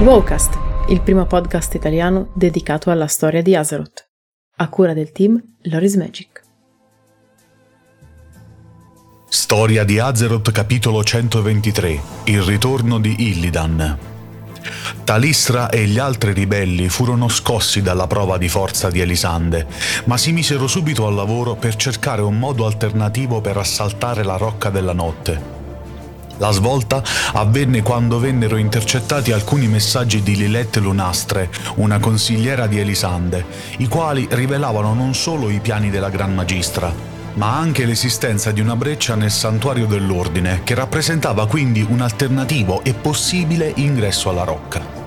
Wowcast, il primo podcast italiano dedicato alla storia di Azeroth, a cura del team Loris Magic. Storia di Azeroth capitolo 123 Il ritorno di Illidan Talistra e gli altri ribelli furono scossi dalla prova di forza di Elisande, ma si misero subito al lavoro per cercare un modo alternativo per assaltare la Rocca della Notte. La svolta avvenne quando vennero intercettati alcuni messaggi di Lilette Lunastre, una consigliera di Elisande, i quali rivelavano non solo i piani della Gran Magistra, ma anche l'esistenza di una breccia nel santuario dell'ordine, che rappresentava quindi un alternativo e possibile ingresso alla rocca.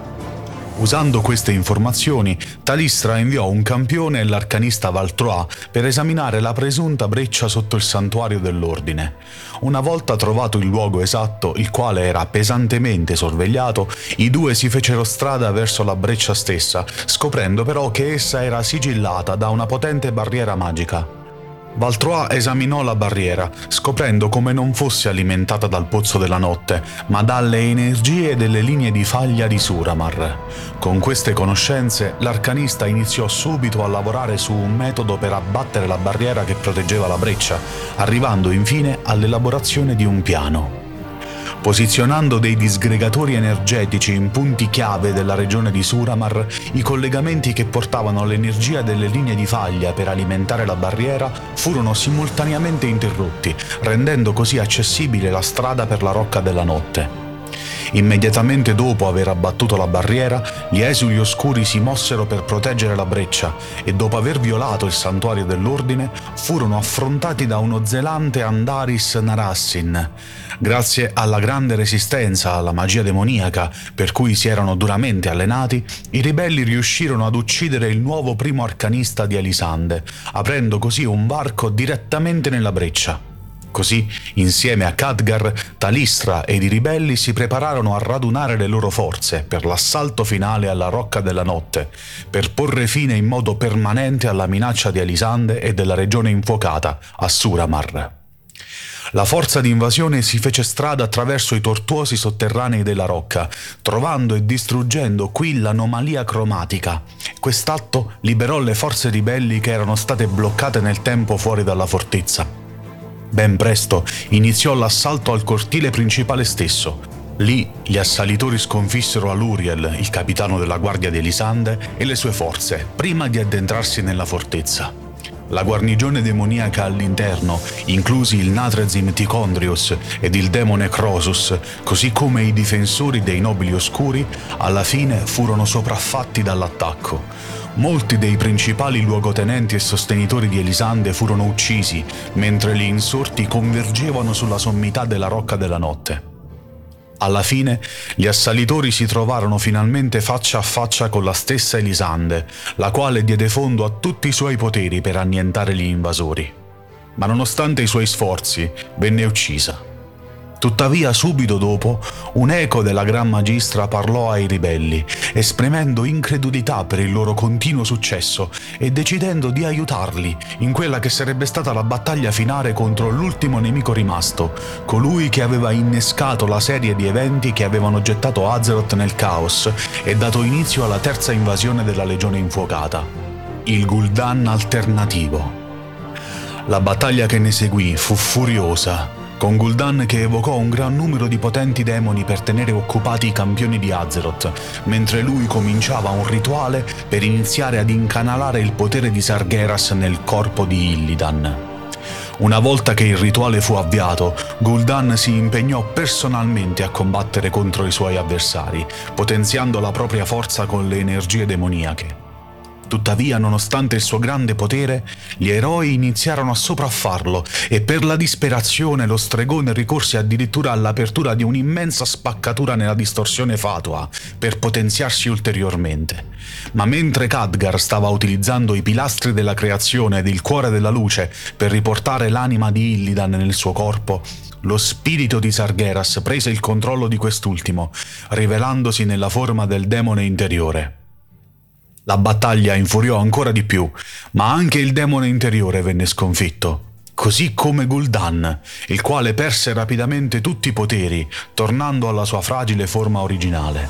Usando queste informazioni, Talistra inviò un campione e l'arcanista Valtrois per esaminare la presunta breccia sotto il santuario dell'ordine. Una volta trovato il luogo esatto, il quale era pesantemente sorvegliato, i due si fecero strada verso la breccia stessa, scoprendo però che essa era sigillata da una potente barriera magica. Valtrois esaminò la barriera, scoprendo come non fosse alimentata dal pozzo della notte, ma dalle energie delle linee di faglia di Suramar. Con queste conoscenze, l'arcanista iniziò subito a lavorare su un metodo per abbattere la barriera che proteggeva la breccia, arrivando infine all'elaborazione di un piano posizionando dei disgregatori energetici in punti chiave della regione di Suramar, i collegamenti che portavano l'energia delle linee di faglia per alimentare la barriera furono simultaneamente interrotti, rendendo così accessibile la strada per la Rocca della Notte. Immediatamente dopo aver abbattuto la barriera, gli esuli oscuri si mossero per proteggere la breccia e dopo aver violato il santuario dell'ordine furono affrontati da uno zelante Andaris Narassin. Grazie alla grande resistenza alla magia demoniaca per cui si erano duramente allenati, i ribelli riuscirono ad uccidere il nuovo primo arcanista di Elisande, aprendo così un varco direttamente nella breccia. Così, insieme a Khadgar, Talistra ed i ribelli si prepararono a radunare le loro forze per l'assalto finale alla Rocca della Notte, per porre fine in modo permanente alla minaccia di Elisande e della regione infuocata, a Suramar. La forza di invasione si fece strada attraverso i tortuosi sotterranei della rocca, trovando e distruggendo qui l'anomalia cromatica. Quest'atto liberò le forze ribelli che erano state bloccate nel tempo fuori dalla fortezza. Ben presto iniziò l'assalto al cortile principale stesso. Lì gli assalitori sconfissero Aluriel, il capitano della guardia di Elisande, e le sue forze, prima di addentrarsi nella fortezza. La guarnigione demoniaca all'interno, inclusi il Natrezim Ticondrius ed il demone Crosus, così come i difensori dei nobili oscuri, alla fine furono sopraffatti dall'attacco. Molti dei principali luogotenenti e sostenitori di Elisande furono uccisi, mentre gli insorti convergevano sulla sommità della Rocca della Notte. Alla fine, gli assalitori si trovarono finalmente faccia a faccia con la stessa Elisande, la quale diede fondo a tutti i suoi poteri per annientare gli invasori. Ma nonostante i suoi sforzi, venne uccisa. Tuttavia, subito dopo, un eco della Gran Magistra parlò ai ribelli, esprimendo incredulità per il loro continuo successo e decidendo di aiutarli in quella che sarebbe stata la battaglia finale contro l'ultimo nemico rimasto, colui che aveva innescato la serie di eventi che avevano gettato Azeroth nel caos e dato inizio alla terza invasione della Legione Infuocata, il Gul'dan alternativo. La battaglia che ne seguì fu furiosa con Gul'dan che evocò un gran numero di potenti demoni per tenere occupati i campioni di Azeroth, mentre lui cominciava un rituale per iniziare ad incanalare il potere di Sargeras nel corpo di Illidan. Una volta che il rituale fu avviato, Gul'dan si impegnò personalmente a combattere contro i suoi avversari, potenziando la propria forza con le energie demoniache. Tuttavia, nonostante il suo grande potere, gli eroi iniziarono a sopraffarlo e per la disperazione lo stregone ricorse addirittura all'apertura di un'immensa spaccatura nella distorsione fatua per potenziarsi ulteriormente. Ma mentre Khadgar stava utilizzando i pilastri della creazione ed il cuore della luce per riportare l'anima di Illidan nel suo corpo, lo spirito di Sargeras prese il controllo di quest'ultimo, rivelandosi nella forma del demone interiore. La battaglia infuriò ancora di più, ma anche il demone interiore venne sconfitto, così come Gul'dan, il quale perse rapidamente tutti i poteri, tornando alla sua fragile forma originale.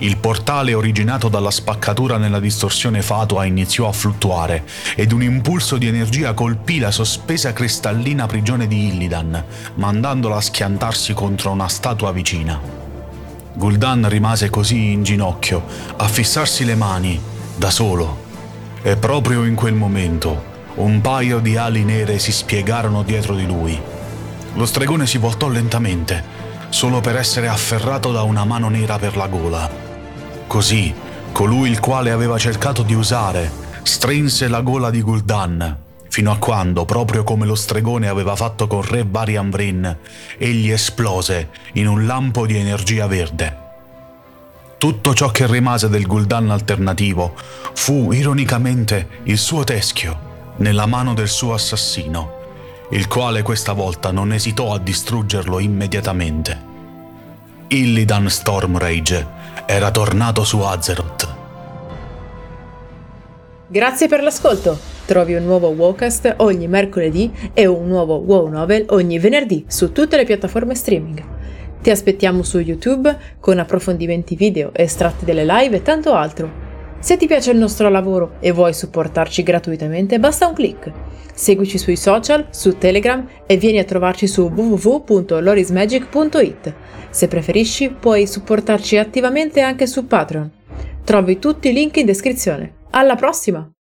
Il portale originato dalla spaccatura nella distorsione fatua iniziò a fluttuare ed un impulso di energia colpì la sospesa cristallina prigione di Illidan, mandandola a schiantarsi contro una statua vicina. Gul'dan rimase così in ginocchio, a fissarsi le mani, da solo. E proprio in quel momento un paio di ali nere si spiegarono dietro di lui. Lo stregone si voltò lentamente, solo per essere afferrato da una mano nera per la gola. Così, colui il quale aveva cercato di usare, strinse la gola di Gul'dan, fino a quando, proprio come lo stregone aveva fatto con Re Varian Brin, egli esplose in un lampo di energia verde. Tutto ciò che rimase del Gul'dan alternativo fu, ironicamente, il suo teschio, nella mano del suo assassino, il quale questa volta non esitò a distruggerlo immediatamente. Illidan Stormrage era tornato su Azeroth. Grazie per l'ascolto! Trovi un nuovo Wowcast ogni mercoledì e un nuovo Wow Novel ogni venerdì su tutte le piattaforme streaming. Ti aspettiamo su YouTube con approfondimenti video, estratti delle live e tanto altro. Se ti piace il nostro lavoro e vuoi supportarci gratuitamente, basta un clic. Seguici sui social, su Telegram e vieni a trovarci su www.lorismagic.it. Se preferisci, puoi supportarci attivamente anche su Patreon. Trovi tutti i link in descrizione. Alla prossima!